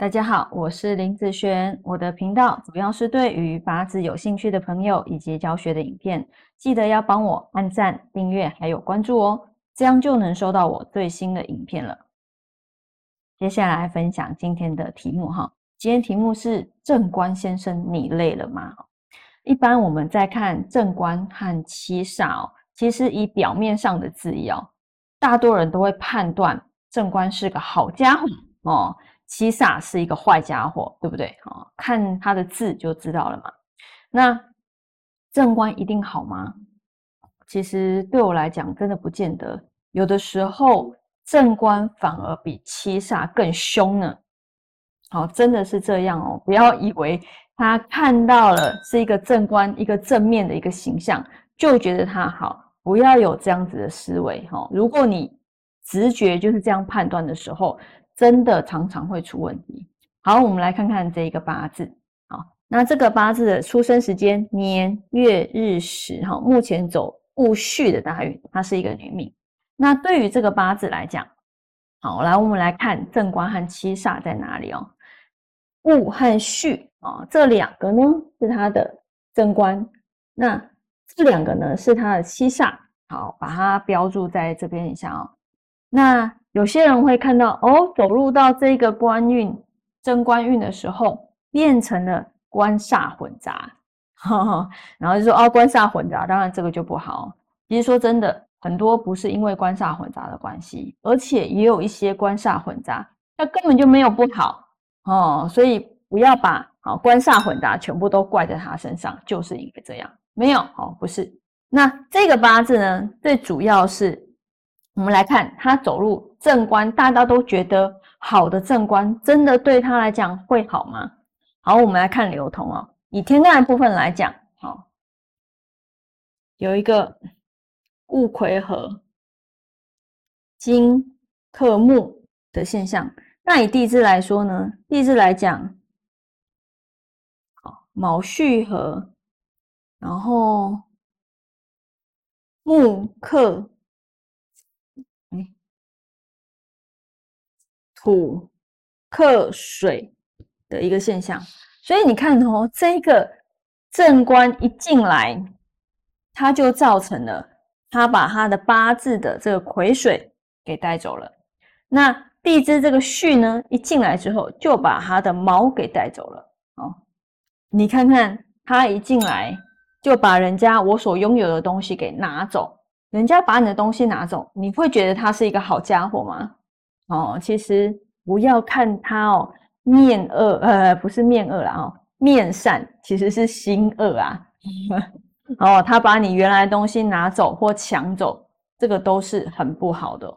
大家好，我是林子璇。我的频道主要是对于八字有兴趣的朋友以及教学的影片，记得要帮我按赞、订阅还有关注哦，这样就能收到我最新的影片了。接下来分享今天的题目哈，今天题目是正官先生，你累了吗？一般我们在看正官和七煞哦，其实以表面上的字样，大多人都会判断正官是个好家伙哦。七煞是一个坏家伙，对不对？啊，看他的字就知道了嘛。那正官一定好吗？其实对我来讲，真的不见得。有的时候正官反而比七煞更凶呢。好，真的是这样哦。不要以为他看到了是一个正官，一个正面的一个形象，就觉得他好。不要有这样子的思维哈。如果你直觉就是这样判断的时候，真的常常会出问题。好，我们来看看这一个八字。好，那这个八字的出生时间、年月日时，哈，目前走戊戌的大运，它是一个女命。那对于这个八字来讲，好，来我们来看正官和七煞在哪里哦。戊和戌啊，这两个呢是它的正官，那这两个呢是它的七煞。好，把它标注在这边一下哦。那有些人会看到哦，走入到这个官运真官运的时候，变成了官煞混杂，然后就说哦，官煞混杂，当然这个就不好。其实说真的，很多不是因为官煞混杂的关系，而且也有一些官煞混杂，那根本就没有不好哦。所以不要把好官煞混杂全部都怪在他身上，就是因为这样，没有哦，不是。那这个八字呢，最主要是。我们来看他走入正官，大家都觉得好的正官，真的对他来讲会好吗？好，我们来看流通哦。以天干的部分来讲，好，有一个戊癸合金克木的现象。那以地支来说呢？地支来讲，好，卯戌合，然后木克。土克水的一个现象，所以你看哦，这个正官一进来，它就造成了他把他的八字的这个癸水给带走了。那地支这个戌呢，一进来之后，就把他的卯给带走了。哦，你看看他一进来，就把人家我所拥有的东西给拿走，人家把你的东西拿走，你会觉得他是一个好家伙吗？哦，其实不要看他哦，面恶，呃，不是面恶啦，哦，面善其实是心恶啊。哦，他把你原来的东西拿走或抢走，这个都是很不好的。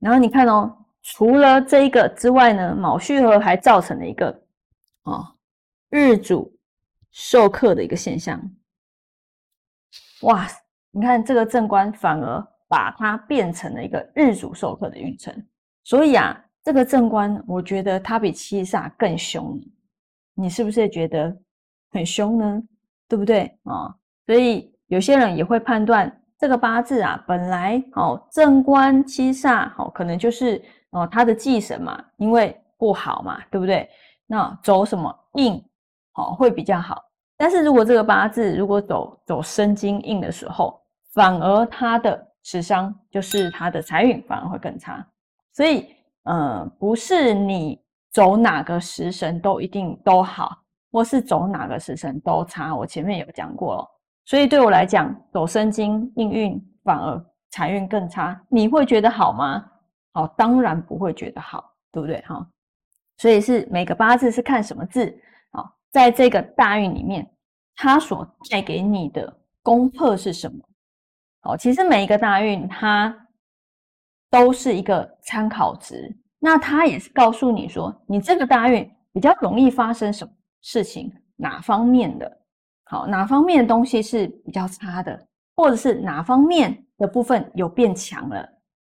然后你看哦，除了这一个之外呢，卯戌合还造成了一个哦日主受克的一个现象。哇，你看这个正官反而把它变成了一个日主受克的运程。所以啊，这个正官，我觉得他比七煞更凶，你是不是觉得很凶呢？对不对啊？所以有些人也会判断这个八字啊，本来哦正官七煞哦，可能就是哦他的忌神嘛，因为不好嘛，对不对？那走什么印哦会比较好。但是如果这个八字如果走走生金印的时候，反而他的食伤就是他的财运反而会更差。所以，呃，不是你走哪个时神都一定都好，或是走哪个时神都差。我前面有讲过了，所以对我来讲，走生金命运反而财运更差，你会觉得好吗？好，当然不会觉得好，对不对？哈，所以是每个八字是看什么字好，在这个大运里面，它所带给你的功课是什么？好，其实每一个大运它。都是一个参考值，那它也是告诉你说，你这个大运比较容易发生什么事情，哪方面的好，哪方面的东西是比较差的，或者是哪方面的部分有变强了，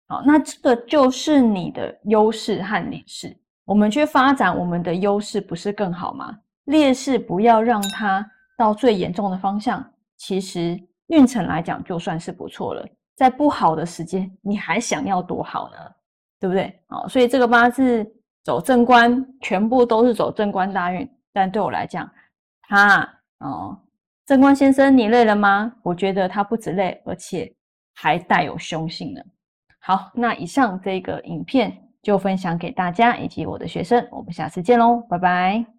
好，那这个就是你的优势和劣势。我们去发展我们的优势，不是更好吗？劣势不要让它到最严重的方向，其实运程来讲就算是不错了。在不好的时间，你还想要多好呢？对不对？好，所以这个八字走正官，全部都是走正官大运。但对我来讲，他哦，正官先生，你累了吗？我觉得他不止累，而且还带有凶性呢。好，那以上这个影片就分享给大家以及我的学生，我们下次见喽，拜拜。